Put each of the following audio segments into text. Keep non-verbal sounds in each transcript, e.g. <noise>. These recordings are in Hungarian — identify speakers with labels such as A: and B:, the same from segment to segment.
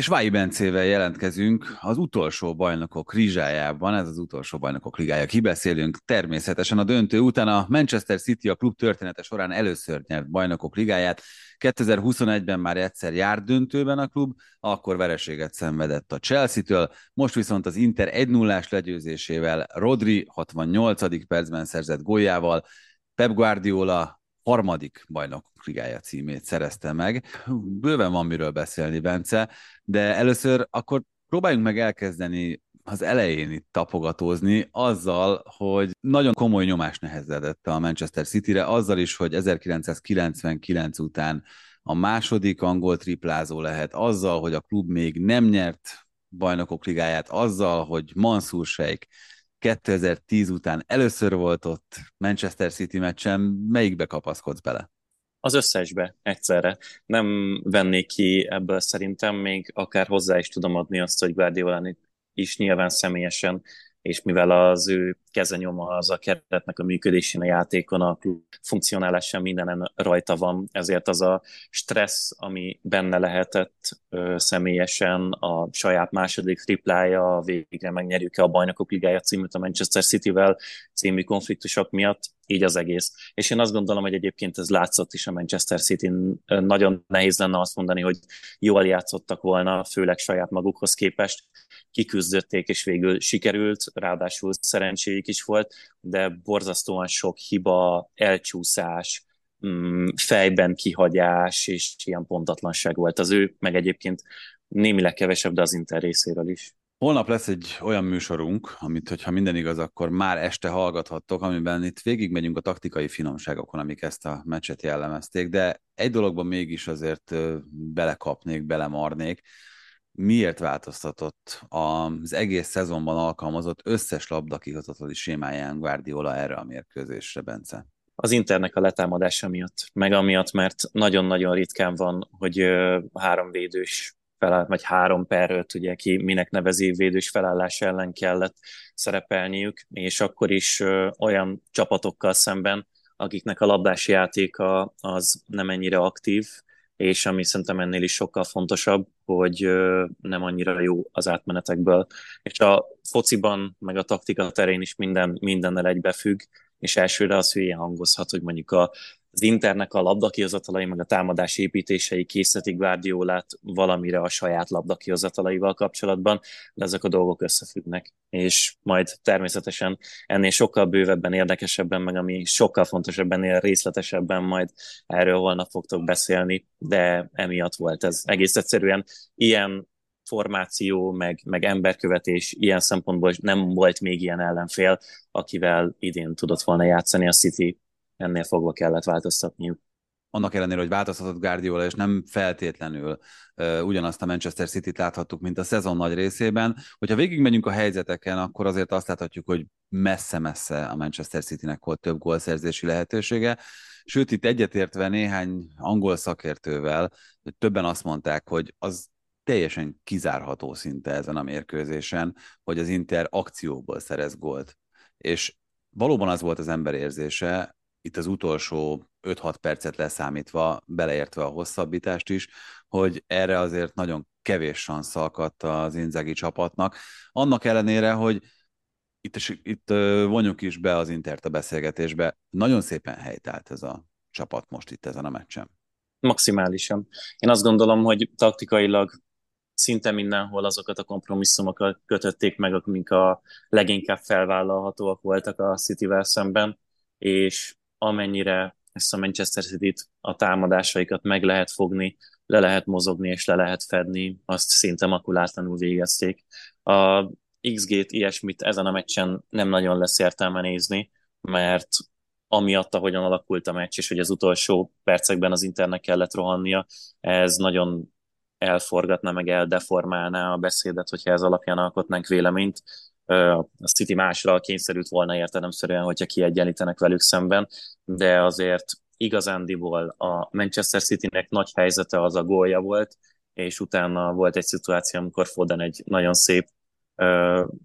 A: És Vái Bencével jelentkezünk az utolsó bajnokok rizsájában, ez az utolsó bajnokok ligája. Kibeszélünk természetesen a döntő után a Manchester City a klub története során először nyert bajnokok ligáját. 2021-ben már egyszer járt döntőben a klub, akkor vereséget szenvedett a Chelsea-től, most viszont az Inter 1-0-ás legyőzésével Rodri 68. percben szerzett góljával, Pep Guardiola harmadik bajnok ligája címét szerezte meg. Bőven van miről beszélni, Bence, de először akkor próbáljunk meg elkezdeni az elején itt tapogatózni azzal, hogy nagyon komoly nyomás nehezedett a Manchester City-re, azzal is, hogy 1999 után a második angol triplázó lehet, azzal, hogy a klub még nem nyert bajnokok ligáját, azzal, hogy Mansur Sheikh 2010 után először volt ott Manchester City meccsen, melyikbe kapaszkodsz bele?
B: Az összesbe egyszerre. Nem vennék ki ebből szerintem, még akár hozzá is tudom adni azt, hogy Guardiola is nyilván személyesen és mivel az ő kezenyoma az a keretnek a működésén, a játékon, a funkcionálásán mindenen rajta van, ezért az a stressz, ami benne lehetett ö, személyesen, a saját második triplája, végre megnyerjük-e a Bajnokok Ligája címűt a Manchester City-vel című konfliktusok miatt, így az egész. És én azt gondolom, hogy egyébként ez látszott is a Manchester city Nagyon nehéz lenne azt mondani, hogy jól játszottak volna, főleg saját magukhoz képest. Kiküzdötték, és végül sikerült, ráadásul szerencséjük is volt, de borzasztóan sok hiba, elcsúszás, mm, fejben kihagyás és ilyen pontatlanság volt az ő, meg egyébként némileg kevesebb, de az Inter részéről is.
A: Holnap lesz egy olyan műsorunk, amit, hogyha minden igaz, akkor már este hallgathattok, amiben itt végigmegyünk a taktikai finomságokon, amik ezt a meccset jellemezték, de egy dologban mégis azért belekapnék, belemarnék. Miért változtatott az egész szezonban alkalmazott összes labdakihozatali sémáján Guardiola erre a mérkőzésre, Bence?
B: az internek a letámadása miatt, meg amiatt, mert nagyon-nagyon ritkán van, hogy három védős feláll, vagy három per öt, ugye ki minek nevezi védős felállás ellen kellett szerepelniük, és akkor is olyan csapatokkal szemben, akiknek a labdás játéka az nem ennyire aktív, és ami szerintem ennél is sokkal fontosabb, hogy nem annyira jó az átmenetekből. És a fociban, meg a taktika terén is minden, mindennel egybefügg, és elsőre az hülye hangozhat, hogy mondjuk a az Internek a labdakihozatalai, meg a támadás építései készítik Guardiolát valamire a saját labdakihozatalaival kapcsolatban, de ezek a dolgok összefüggnek, és majd természetesen ennél sokkal bővebben, érdekesebben, meg ami sokkal fontosabb, ennél részletesebben majd erről holnap fogtok beszélni, de emiatt volt ez. Egész egyszerűen ilyen formáció, meg, meg emberkövetés ilyen szempontból nem volt még ilyen ellenfél, akivel idén tudott volna játszani a City ennél fogva kellett változtatniuk.
A: Annak ellenére, hogy változtatott Guardiola, és nem feltétlenül uh, ugyanazt a Manchester City-t láthattuk, mint a szezon nagy részében. Hogyha végigmegyünk a helyzeteken, akkor azért azt láthatjuk, hogy messze-messze a Manchester City-nek volt több gólszerzési lehetősége. Sőt, itt egyetértve néhány angol szakértővel, hogy többen azt mondták, hogy az teljesen kizárható szinte ezen a mérkőzésen, hogy az Inter akcióból szerez gólt. És valóban az volt az ember érzése, itt az utolsó 5-6 percet leszámítva, beleértve a hosszabbítást is, hogy erre azért nagyon kevés szansz akadt az Inzagi csapatnak. Annak ellenére, hogy itt, itt vonjuk is be az Intert a beszélgetésbe, nagyon szépen helytált ez a csapat most itt ezen a meccsen.
B: Maximálisan. Én azt gondolom, hogy taktikailag szinte mindenhol azokat a kompromisszumokat kötötték meg, amik a leginkább felvállalhatóak voltak a City-vel szemben, és amennyire ezt a Manchester City-t, a támadásaikat meg lehet fogni, le lehet mozogni és le lehet fedni, azt szinte makulátlanul végezték. A XG-t, ilyesmit ezen a meccsen nem nagyon lesz értelme nézni, mert amiatt, ahogyan alakult a meccs, és hogy az utolsó percekben az Internek kellett rohannia, ez nagyon elforgatna, meg eldeformálná a beszédet, hogyha ez alapján alkotnánk véleményt a City másra kényszerült volna értelemszerűen, hogyha kiegyenlítenek velük szemben, de azért igazándiból a Manchester Citynek nagy helyzete az a gólja volt, és utána volt egy szituáció, amikor Foden egy nagyon szép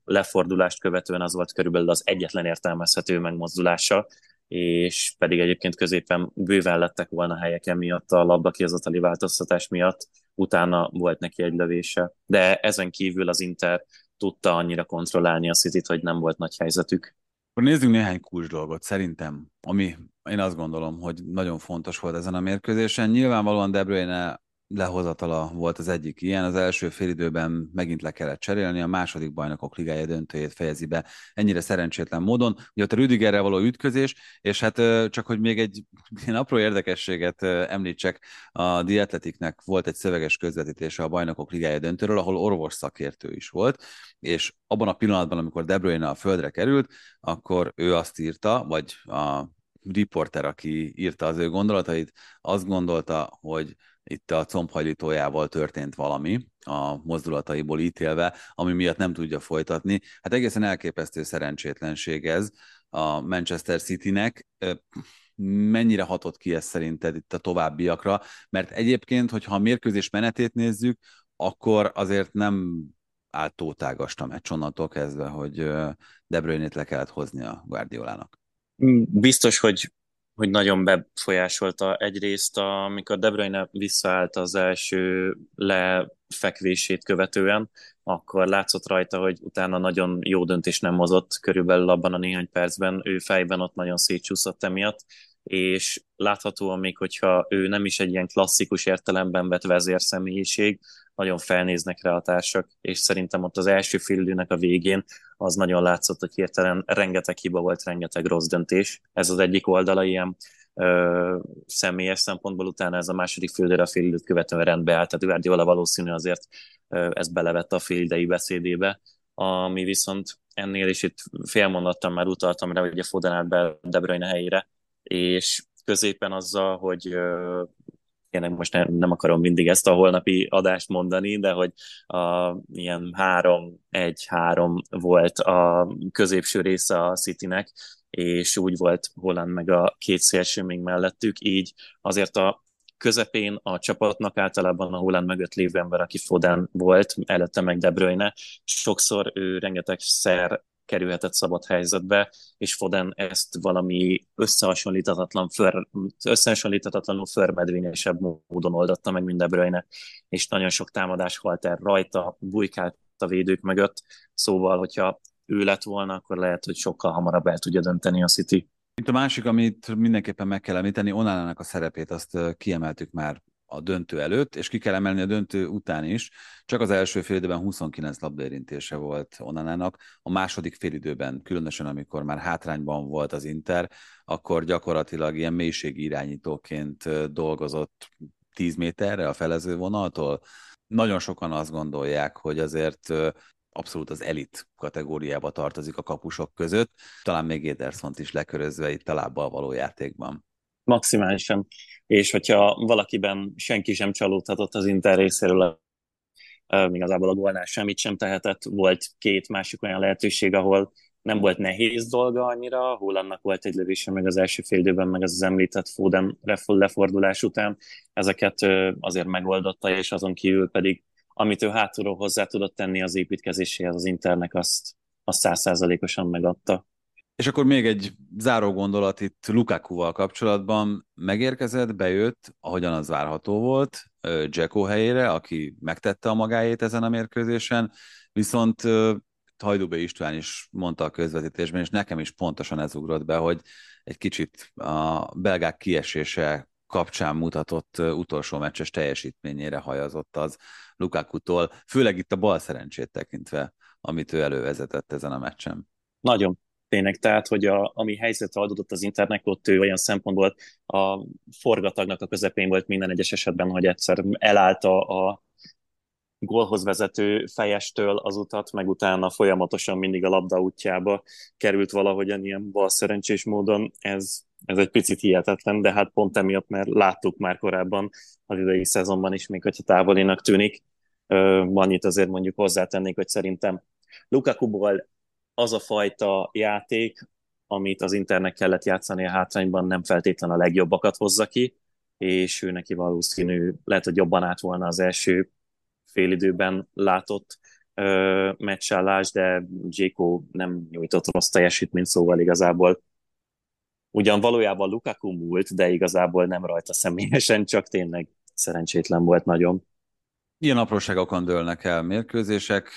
B: lefordulást követően az volt körülbelül az egyetlen értelmezhető megmozdulása, és pedig egyébként középen bőven lettek volna helyek emiatt a labdakihozatali változtatás miatt, utána volt neki egy lövése. De ezen kívül az Inter tudta annyira kontrollálni a city hogy nem volt nagy helyzetük.
A: Akkor nézzünk néhány kulcs dolgot, szerintem, ami én azt gondolom, hogy nagyon fontos volt ezen a mérkőzésen. Nyilvánvalóan De Bruyne lehozatala volt az egyik ilyen. Az első félidőben megint le kellett cserélni, a második bajnokok ligája döntőjét fejezi be ennyire szerencsétlen módon. Ugye ott a Rüdigerrel való ütközés, és hát csak hogy még egy <laughs> ilyen apró érdekességet említsek, a Dietletiknek volt egy szöveges közvetítése a bajnokok ligája döntőről, ahol orvos szakértő is volt, és abban a pillanatban, amikor De Bruyne a földre került, akkor ő azt írta, vagy a riporter, aki írta az ő gondolatait, azt gondolta, hogy itt a combhajlítójával történt valami, a mozdulataiból ítélve, ami miatt nem tudja folytatni. Hát egészen elképesztő szerencsétlenség ez a Manchester Citynek. Mennyire hatott ki ez szerinted itt a továbbiakra? Mert egyébként, hogyha a mérkőzés menetét nézzük, akkor azért nem állt tótágast a meccs onnantól kezdve, hogy De Bruyne-t le kellett hozni a Guardiolának.
B: Biztos, hogy hogy nagyon befolyásolta egyrészt, amikor De Bruyne visszaállt az első lefekvését követően, akkor látszott rajta, hogy utána nagyon jó döntés nem mozott körülbelül abban a néhány percben, ő fejben ott nagyon szétcsúszott emiatt, és láthatóan még, hogyha ő nem is egy ilyen klasszikus értelemben vett vezérszemélyiség, nagyon felnéznek rá a társak, és szerintem ott az első félidőnek a végén az nagyon látszott, hogy hirtelen rengeteg hiba volt, rengeteg rossz döntés. Ez az egyik oldala ilyen ö, személyes szempontból, utána ez a második félidőre a félidőt követően rendbe állt, tehát Guardiola valószínű azért ö, ezt belevette a félidei beszédébe, ami viszont ennél is itt félmondattam már utaltam rá, hogy a Foden állt be De Bruyne helyére, és középen azzal, hogy tényleg most nem, nem akarom mindig ezt a holnapi adást mondani, de hogy a, ilyen három, egy, három volt a középső része a Citynek, és úgy volt Holland meg a két szélső még mellettük, így azért a közepén a csapatnak általában a Holland mögött lévő ember, aki Foden volt, előtte meg De Bruyne, sokszor ő rengeteg szer kerülhetett szabad helyzetbe, és Foden ezt valami összehasonlíthatatlan för, összehasonlíthatatlanul förmedvényesebb módon oldotta meg minden Bruyne, és nagyon sok támadás halt el rajta, bujkált a védők mögött, szóval, hogyha ő lett volna, akkor lehet, hogy sokkal hamarabb el tudja dönteni a City.
A: Itt a másik, amit mindenképpen meg kell említeni, Onánának a szerepét azt kiemeltük már a döntő előtt, és ki kell emelni a döntő után is. Csak az első félidőben 29 labdaérintése volt Onanának, a második félidőben, különösen amikor már hátrányban volt az Inter, akkor gyakorlatilag ilyen mélységi irányítóként dolgozott 10 méterre a felező vonaltól. Nagyon sokan azt gondolják, hogy azért abszolút az elit kategóriába tartozik a kapusok között, talán még Edersont is lekörözve itt a lábbal való játékban.
B: Maximálisan és hogyha valakiben senki sem csalódhatott az Inter részéről, igazából a gólnál semmit sem tehetett, volt két másik olyan lehetőség, ahol nem volt nehéz dolga annyira, Hollandnak volt egy lövése meg az első fél időben, meg az, az említett Foden lefordulás után, ezeket azért megoldotta, és azon kívül pedig, amit ő hátulról hozzá tudott tenni az építkezéséhez az Internek, azt, azt százszázalékosan megadta.
A: És akkor még egy záró gondolat itt Lukaku-val kapcsolatban. Megérkezett, bejött, ahogyan az várható volt, Jacko helyére, aki megtette a magáét ezen a mérkőzésen, viszont Hajdúbe István is mondta a közvetítésben, és nekem is pontosan ez ugrott be, hogy egy kicsit a belgák kiesése kapcsán mutatott utolsó meccses teljesítményére hajazott az Lukaku-tól, főleg itt a bal szerencsét tekintve, amit ő elővezetett ezen a meccsen.
B: Nagyon, tényleg, tehát, hogy a, ami helyzetre adódott az internet, ott ő olyan szempontból a forgatagnak a közepén volt minden egyes esetben, hogy egyszer elállt a, a gólhoz vezető fejestől az utat, meg utána folyamatosan mindig a labda útjába került valahogyan ilyen bal szerencsés módon. Ez, ez egy picit hihetetlen, de hát pont emiatt, mert láttuk már korábban az idei szezonban is, még hogyha távolinak tűnik. Annyit azért mondjuk hozzátennék, hogy szerintem Lukakuból az a fajta játék, amit az Internek kellett játszani a hátrányban, nem feltétlen a legjobbakat hozza ki, és ő neki valószínű, lehet, hogy jobban át volna az első félidőben látott ö, meccsállás, de Jéko nem nyújtott rossz teljesítményt, szóval igazából ugyan valójában Lukaku múlt, de igazából nem rajta személyesen, csak tényleg szerencsétlen volt nagyon.
A: Ilyen apróságokon dőlnek el mérkőzések,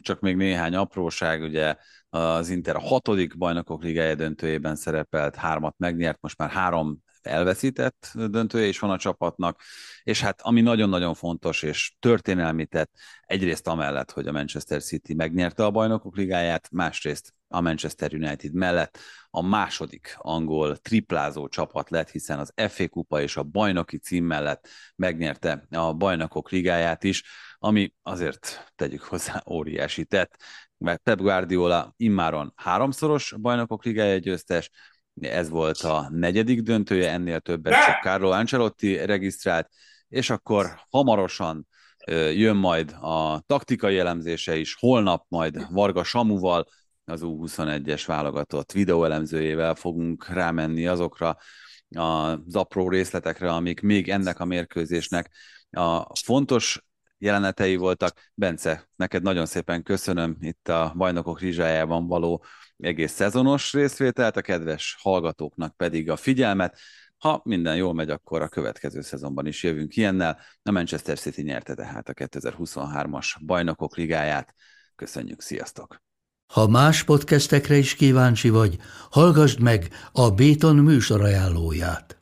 A: csak még néhány apróság, ugye az Inter a hatodik bajnokok ligája döntőjében szerepelt, hármat megnyert, most már három elveszített döntője is van a csapatnak, és hát ami nagyon-nagyon fontos és történelmi tett, egyrészt amellett, hogy a Manchester City megnyerte a bajnokok ligáját, másrészt a Manchester United mellett a második angol triplázó csapat lett, hiszen az FA kupa és a bajnoki cím mellett megnyerte a bajnokok ligáját is, ami azért tegyük hozzá óriási tett, mert Pep Guardiola immáron háromszoros bajnokok ligája győztes, ez volt a negyedik döntője, ennél többet csak Carlo Ancelotti regisztrált, és akkor hamarosan jön majd a taktikai elemzése is, holnap majd Varga Samuval, az U21-es válogatott videóelemzőjével fogunk rámenni azokra az apró részletekre, amik még ennek a mérkőzésnek a fontos jelenetei voltak. Bence, neked nagyon szépen köszönöm itt a Bajnokok Rizsájában való egész szezonos részvételt, a kedves hallgatóknak pedig a figyelmet. Ha minden jól megy, akkor a következő szezonban is jövünk ilyennel. A Manchester City nyerte tehát a 2023-as Bajnokok Ligáját. Köszönjük, sziasztok!
C: Ha más podcastekre is kíváncsi vagy, hallgassd meg a Béton műsor ajánlóját.